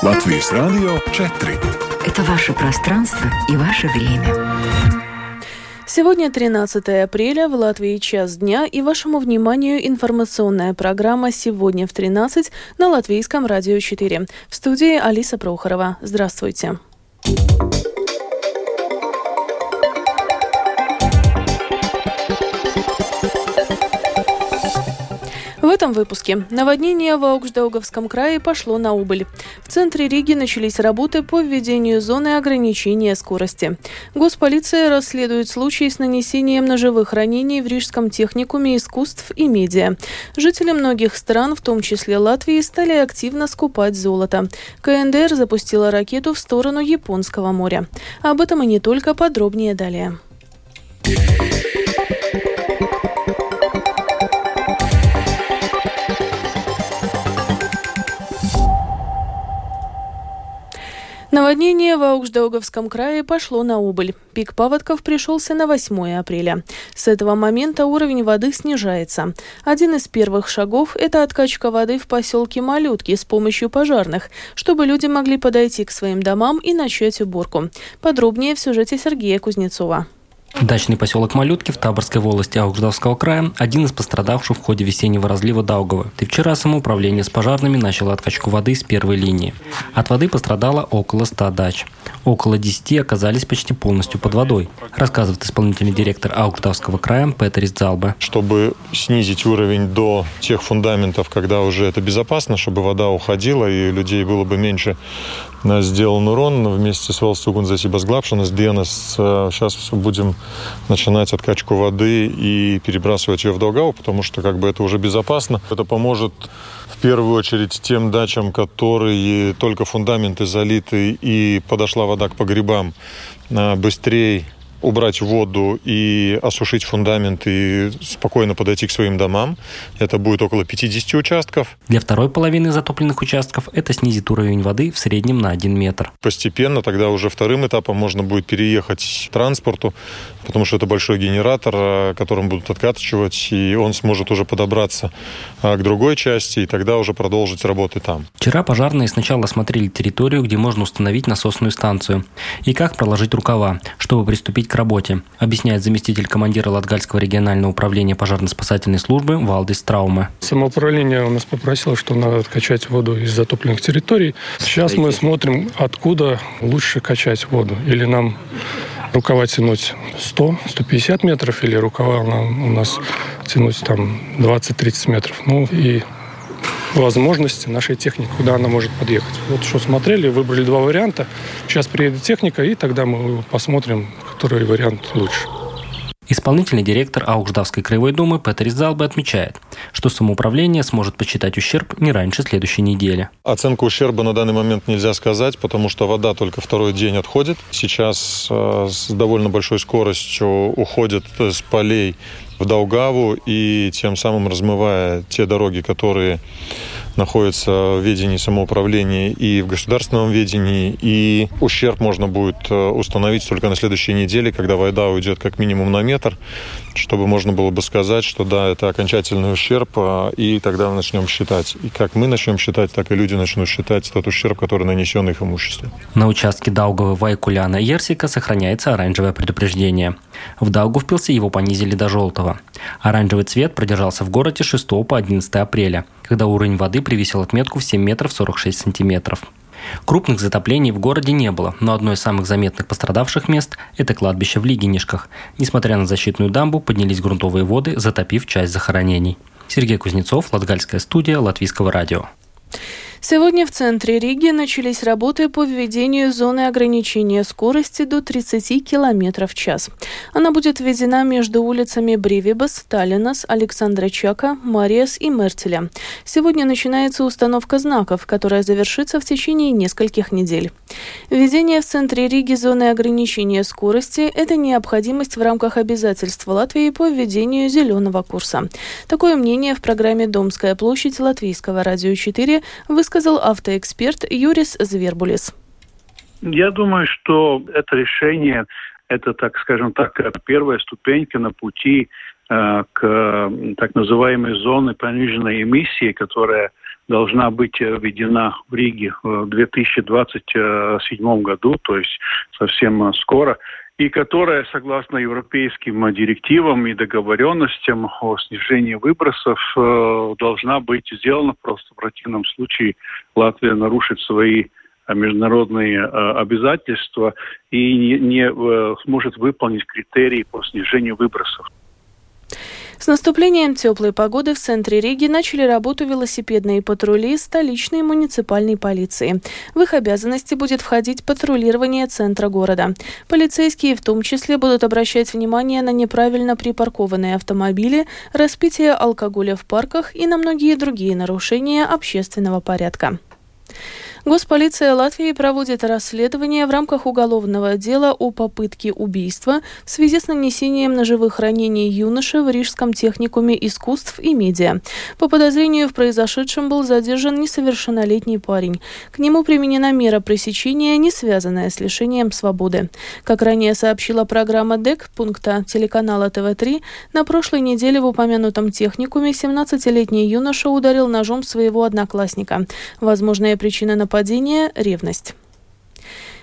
Латвийс радио 4. Это ваше пространство и ваше время. Сегодня 13 апреля, в Латвии час дня, и вашему вниманию информационная программа «Сегодня в 13» на Латвийском радио 4. В студии Алиса Прохорова. Здравствуйте. Здравствуйте. В этом выпуске наводнение в Аугждауговском крае пошло на убыль. В центре Риги начались работы по введению зоны ограничения скорости. Госполиция расследует случаи с нанесением ножевых ранений в Рижском техникуме искусств и медиа. Жители многих стран, в том числе Латвии, стали активно скупать золото. КНДР запустила ракету в сторону Японского моря. Об этом и не только подробнее далее. Наводнение в Аугждауговском крае пошло на убыль. Пик паводков пришелся на 8 апреля. С этого момента уровень воды снижается. Один из первых шагов – это откачка воды в поселке Малютки с помощью пожарных, чтобы люди могли подойти к своим домам и начать уборку. Подробнее в сюжете Сергея Кузнецова. Дачный поселок Малютки в Таборской волости Аугждавского края – один из пострадавших в ходе весеннего разлива Даугавы. И вчера самоуправление с пожарными начало откачку воды с первой линии. От воды пострадало около 100 дач. Около 10 оказались почти полностью под водой, рассказывает исполнительный директор Аугждавского края Петерис Залбе. Чтобы снизить уровень до тех фундаментов, когда уже это безопасно, чтобы вода уходила и людей было бы меньше сделан урон вместе с Велсугун Засибасглапшинас Денес. Сейчас будем начинать откачку воды и перебрасывать ее в Долгаву, потому что как бы это уже безопасно. Это поможет в первую очередь тем дачам, которые только фундаменты залиты и подошла вода к погребам, а, быстрее убрать воду и осушить фундамент и спокойно подойти к своим домам. Это будет около 50 участков. Для второй половины затопленных участков это снизит уровень воды в среднем на 1 метр. Постепенно тогда уже вторым этапом можно будет переехать транспорту, потому что это большой генератор, э, которым будут откатывать, и он сможет уже подобраться э, к другой части, и тогда уже продолжить работы там. Вчера пожарные сначала осмотрели территорию, где можно установить насосную станцию, и как проложить рукава, чтобы приступить к работе, объясняет заместитель командира Латгальского регионального управления пожарно-спасательной службы Валдис Трауме. Самоуправление у нас попросило, что надо качать воду из затопленных территорий. Сейчас мы смотрим, откуда лучше качать воду. Или нам рукава тянуть 100-150 метров, или рукава у нас тянуть там 20-30 метров. Ну и возможности нашей техники, куда она может подъехать. Вот что смотрели, выбрали два варианта. Сейчас приедет техника, и тогда мы посмотрим, который вариант лучше. Исполнительный директор Аугждавской краевой думы Петерис Залбе отмечает, что самоуправление сможет посчитать ущерб не раньше следующей недели. Оценку ущерба на данный момент нельзя сказать, потому что вода только второй день отходит. Сейчас э, с довольно большой скоростью уходит с полей в Даугаву и тем самым размывая те дороги, которые находятся в ведении самоуправления и в государственном ведении, и ущерб можно будет э, установить только на следующей неделе, когда вода уйдет как минимум на метр, чтобы можно было бы сказать, что да, это окончательный ущерб, а, и тогда мы начнем считать. И как мы начнем считать, так и люди начнут считать тот ущерб, который нанесен их имуществу. На участке Даугавы, Вайкуляна и Ерсика сохраняется оранжевое предупреждение. В Даугавпилсе его понизили до желтого. Оранжевый цвет продержался в городе 6 по 11 апреля, когда уровень воды превысил отметку в 7 метров 46 сантиметров. Крупных затоплений в городе не было, но одно из самых заметных пострадавших мест – это кладбище в Лигинишках. Несмотря на защитную дамбу, поднялись грунтовые воды, затопив часть захоронений. Сергей Кузнецов, Латгальская студия, Латвийского радио. Сегодня в центре Риги начались работы по введению зоны ограничения скорости до 30 км в час. Она будет введена между улицами Бривибас, Таллинас, Александра Чака, Мариас и Мертеля. Сегодня начинается установка знаков, которая завершится в течение нескольких недель. Введение в центре Риги зоны ограничения скорости – это необходимость в рамках обязательств Латвии по введению зеленого курса. Такое мнение в программе «Домская площадь» Латвийского радио 4 высказал высказал автоэксперт Юрис Звербулис. Я думаю, что это решение, это, так скажем так, первая ступенька на пути э, к так называемой зоне пониженной эмиссии, которая должна быть введена в Риге в 2027 году, то есть совсем скоро и которая, согласно европейским директивам и договоренностям о снижении выбросов, э, должна быть сделана. Просто в противном случае Латвия нарушит свои э, международные э, обязательства и не, не сможет выполнить критерии по снижению выбросов. С наступлением теплой погоды в центре Риги начали работу велосипедные патрули столичной муниципальной полиции. В их обязанности будет входить патрулирование центра города. Полицейские в том числе будут обращать внимание на неправильно припаркованные автомобили, распитие алкоголя в парках и на многие другие нарушения общественного порядка. Госполиция Латвии проводит расследование в рамках уголовного дела о попытке убийства в связи с нанесением ножевых ранений юноши в Рижском техникуме искусств и медиа. По подозрению в произошедшем был задержан несовершеннолетний парень. К нему применена мера пресечения, не связанная с лишением свободы. Как ранее сообщила программа ДЭК пункта телеканала ТВ-3, на прошлой неделе в упомянутом техникуме 17-летний юноша ударил ножом своего одноклассника. Возможная причина нападения ревность.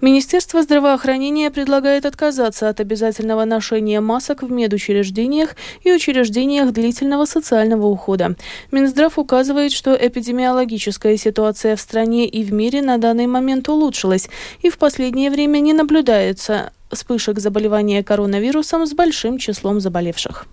Министерство здравоохранения предлагает отказаться от обязательного ношения масок в медучреждениях и учреждениях длительного социального ухода. Минздрав указывает, что эпидемиологическая ситуация в стране и в мире на данный момент улучшилась, и в последнее время не наблюдается вспышек заболевания коронавирусом с большим числом заболевших.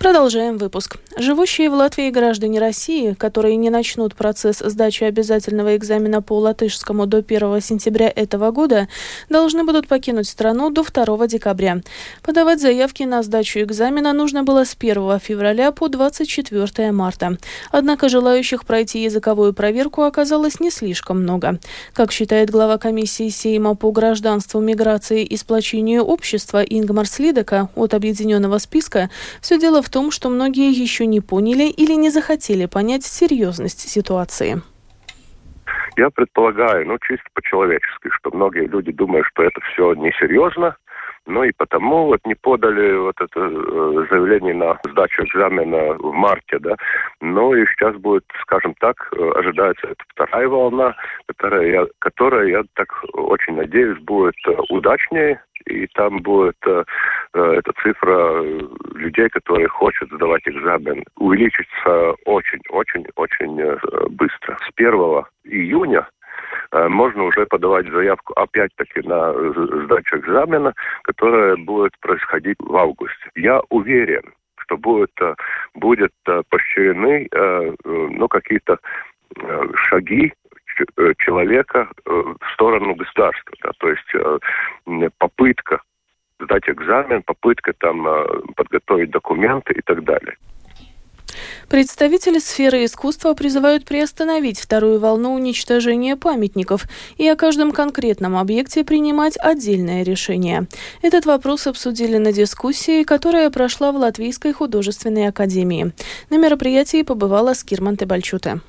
Продолжаем выпуск. Живущие в Латвии граждане России, которые не начнут процесс сдачи обязательного экзамена по латышскому до 1 сентября этого года, должны будут покинуть страну до 2 декабря. Подавать заявки на сдачу экзамена нужно было с 1 февраля по 24 марта. Однако желающих пройти языковую проверку оказалось не слишком много. Как считает глава комиссии Сейма по гражданству, миграции и сплочению общества Ингмар Слидека от объединенного списка, все дело в в том, что многие еще не поняли или не захотели понять серьезность ситуации. Я предполагаю, ну чисто по-человечески, что многие люди думают, что это все несерьезно, ну и потому вот не подали вот это э, заявление на сдачу экзамена в марте, да. Ну и сейчас будет, скажем так, э, ожидается эта вторая волна, которая я, которая, я так очень надеюсь, будет э, удачнее, и там будет э, эта цифра людей, которые хотят сдавать экзамен, увеличится очень-очень-очень быстро. С 1 июня можно уже подавать заявку опять-таки на сдачу экзамена, которая будет происходить в августе. Я уверен, что будет, э, будет э, поощрены ну, какие-то шаги человека в сторону государства. Да, то есть попытка сдать экзамен, попытка там подготовить документы и так далее. Представители сферы искусства призывают приостановить вторую волну уничтожения памятников и о каждом конкретном объекте принимать отдельное решение. Этот вопрос обсудили на дискуссии, которая прошла в Латвийской художественной академии. На мероприятии побывала Скирман Тебальчуте.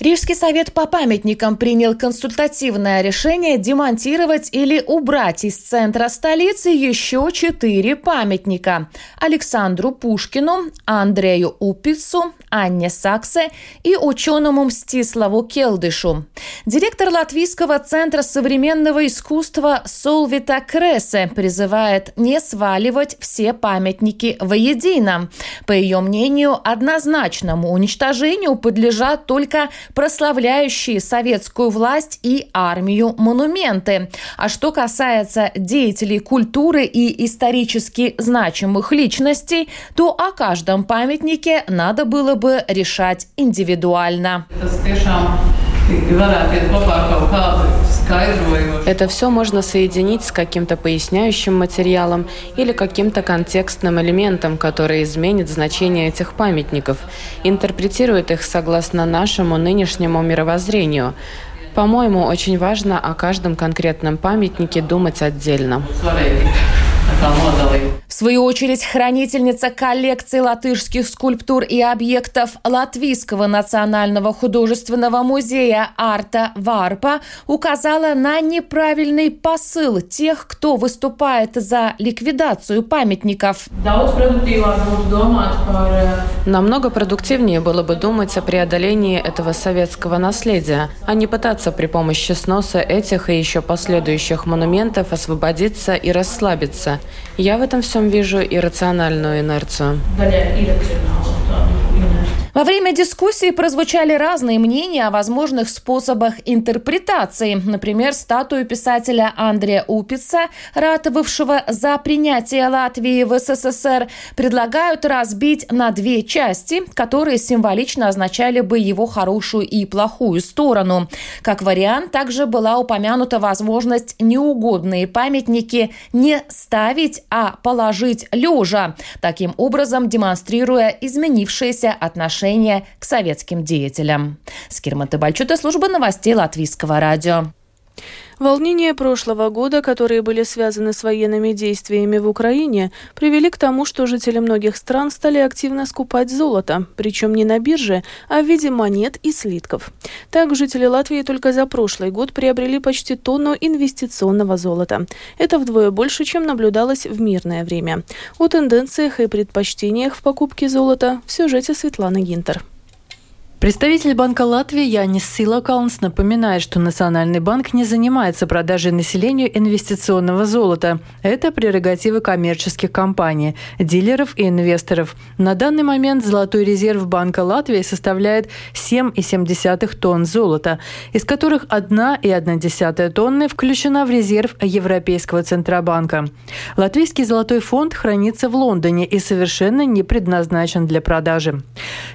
Рижский совет по памятникам принял консультативное решение демонтировать или убрать из центра столицы еще четыре памятника – Александру Пушкину, Андрею Упицу, Анне Саксе и ученому Мстиславу Келдышу. Директор Латвийского центра современного искусства Солвита Кресе призывает не сваливать все памятники воедино. По ее мнению, однозначному уничтожению подлежат только прославляющие советскую власть и армию монументы. А что касается деятелей культуры и исторически значимых личностей, то о каждом памятнике надо было бы решать индивидуально. Это все можно соединить с каким-то поясняющим материалом или каким-то контекстным элементом, который изменит значение этих памятников, интерпретирует их согласно нашему нынешнему мировоззрению. По-моему, очень важно о каждом конкретном памятнике думать отдельно. В свою очередь, хранительница коллекции латышских скульптур и объектов Латвийского национального художественного музея Арта Варпа указала на неправильный посыл тех, кто выступает за ликвидацию памятников. Намного продуктивнее было бы думать о преодолении этого советского наследия, а не пытаться при помощи сноса этих и еще последующих монументов освободиться и расслабиться. Я в этом всем вижу иррациональную инерцию. Во время дискуссии прозвучали разные мнения о возможных способах интерпретации. Например, статую писателя Андрея Упица, ратовавшего за принятие Латвии в СССР, предлагают разбить на две части, которые символично означали бы его хорошую и плохую сторону. Как вариант, также была упомянута возможность неугодные памятники не ставить, а положить лежа, таким образом демонстрируя изменившееся отношение отношения к советским деятелям. Скирмата Бальчута, служба новостей Латвийского радио. Волнения прошлого года, которые были связаны с военными действиями в Украине, привели к тому, что жители многих стран стали активно скупать золото, причем не на бирже, а в виде монет и слитков. Так, жители Латвии только за прошлый год приобрели почти тонну инвестиционного золота. Это вдвое больше, чем наблюдалось в мирное время. О тенденциях и предпочтениях в покупке золота в сюжете Светланы Гинтер. Представитель Банка Латвии Янис Силакаунс напоминает, что Национальный банк не занимается продажей населению инвестиционного золота. Это прерогативы коммерческих компаний, дилеров и инвесторов. На данный момент золотой резерв Банка Латвии составляет 7,7 тонн золота, из которых 1,1 тонны включена в резерв Европейского Центробанка. Латвийский золотой фонд хранится в Лондоне и совершенно не предназначен для продажи.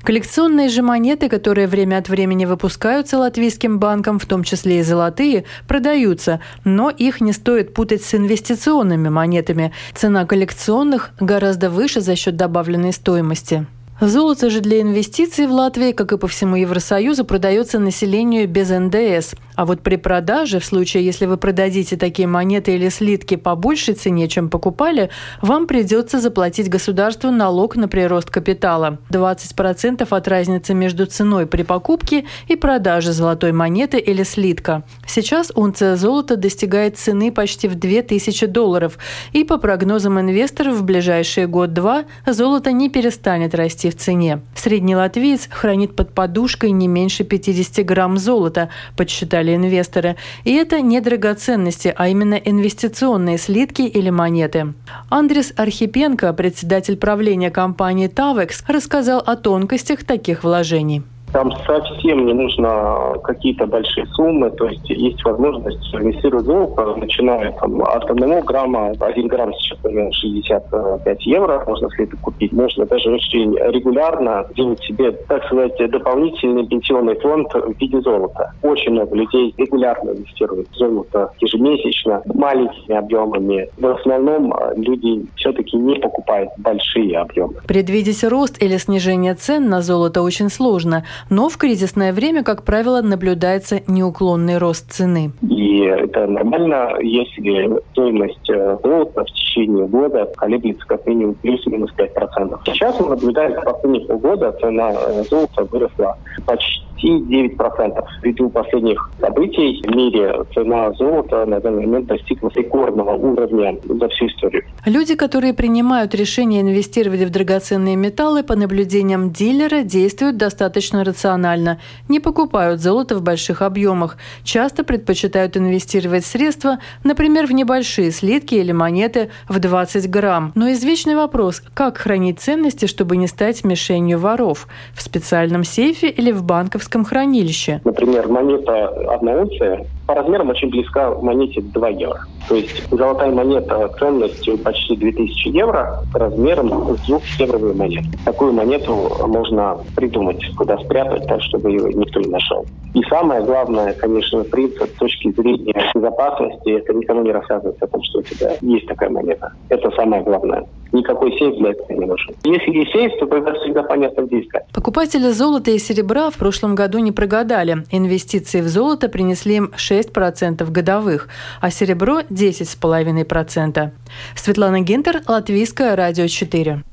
Коллекционные же монеты, которые время от времени выпускаются латвийским банком, в том числе и золотые, продаются, но их не стоит путать с инвестиционными монетами. Цена коллекционных гораздо выше за счет добавленной стоимости. Золото же для инвестиций в Латвии, как и по всему Евросоюзу, продается населению без НДС. А вот при продаже, в случае, если вы продадите такие монеты или слитки по большей цене, чем покупали, вам придется заплатить государству налог на прирост капитала. 20% от разницы между ценой при покупке и продаже золотой монеты или слитка. Сейчас унция золота достигает цены почти в 2000 долларов. И по прогнозам инвесторов в ближайшие год-два золото не перестанет расти в цене. Средний латвиец хранит под подушкой не меньше 50 грамм золота, подсчитали инвесторы. И это не драгоценности, а именно инвестиционные слитки или монеты. Андрес Архипенко, председатель правления компании Tavex, рассказал о тонкостях таких вложений. Там совсем не нужно какие-то большие суммы, то есть есть возможность инвестировать золото, начиная там, от одного грамма, один грамм сейчас примерно 65 евро, можно слиток купить. Можно даже очень регулярно делать себе, так сказать, дополнительный пенсионный фонд в виде золота. Очень много людей регулярно инвестируют в золото ежемесячно, маленькими объемами. В основном а, люди все-таки не покупают большие объемы. Предвидеть рост или снижение цен на золото очень сложно. Но в кризисное время, как правило, наблюдается неуклонный рост цены. И это нормально, если стоимость э, золота в течение года колеблется как минимум плюс-минус 5%. Сейчас мы наблюдаем, в последние полгода цена э, золота выросла почти 9%. Ввиду последних событий в мире цена золота на данный момент достигла рекордного уровня за всю историю. Люди, которые принимают решение инвестировать в драгоценные металлы, по наблюдениям дилера, действуют достаточно рационально. Не покупают золото в больших объемах. Часто предпочитают инвестировать средства, например, в небольшие слитки или монеты в 20 грамм. Но извечный вопрос – как хранить ценности, чтобы не стать мишенью воров? В специальном сейфе или в банковском Киевском хранилище. Например, монета одна унция по размерам очень близка монете 2 евро. То есть золотая монета ценностью почти 2000 евро размером с двухевровую монету. Такую монету можно придумать, куда спрятать, так, чтобы ее никто не нашел. И самое главное, конечно, принцип с точки зрения безопасности, это никому не рассказывать о том, что у тебя есть такая монета. Это самое главное. Никакой сейф для этого не нужен. Если есть сейф, то тогда всегда понятно, где искать. Покупатели золота и серебра в прошлом году не прогадали. Инвестиции в золото принесли им 6 6% годовых, а серебро – 10,5%. Светлана Гинтер, Латвийское радио 4.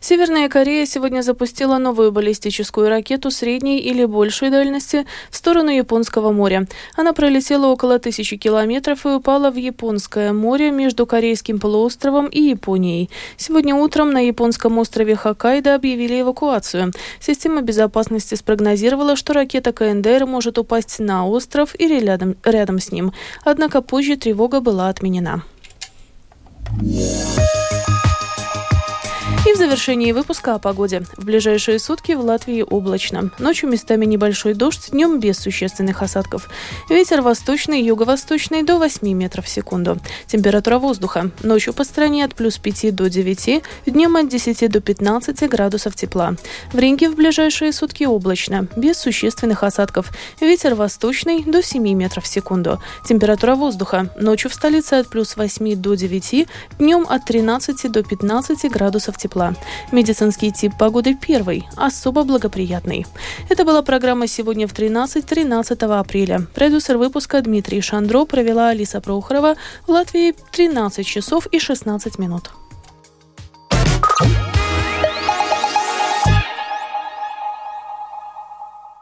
Северная Корея сегодня запустила новую баллистическую ракету средней или большей дальности в сторону Японского моря. Она пролетела около тысячи километров и упала в Японское море между Корейским полуостровом и Японией. Сегодня утром на японском острове Хоккайдо объявили эвакуацию. Система безопасности спрогнозировала, что ракета КНДР может упасть на остров или рядом, рядом с ним. Однако позже тревога была отменена. Yeah. В завершении выпуска о погоде. В ближайшие сутки в Латвии облачно. Ночью местами небольшой дождь, днем без существенных осадков. Ветер восточный, юго-восточный до 8 метров в секунду. Температура воздуха. Ночью по стране от плюс 5 до 9, днем от 10 до 15 градусов тепла. В Риге в ближайшие сутки облачно, без существенных осадков. Ветер восточный до 7 метров в секунду. Температура воздуха. Ночью в столице от плюс 8 до 9, днем от 13 до 15 градусов тепла тепла. Медицинский тип погоды первый, особо благоприятный. Это была программа «Сегодня в 13» 13 апреля. Продюсер выпуска Дмитрий Шандро провела Алиса Прохорова в Латвии 13 часов и 16 минут.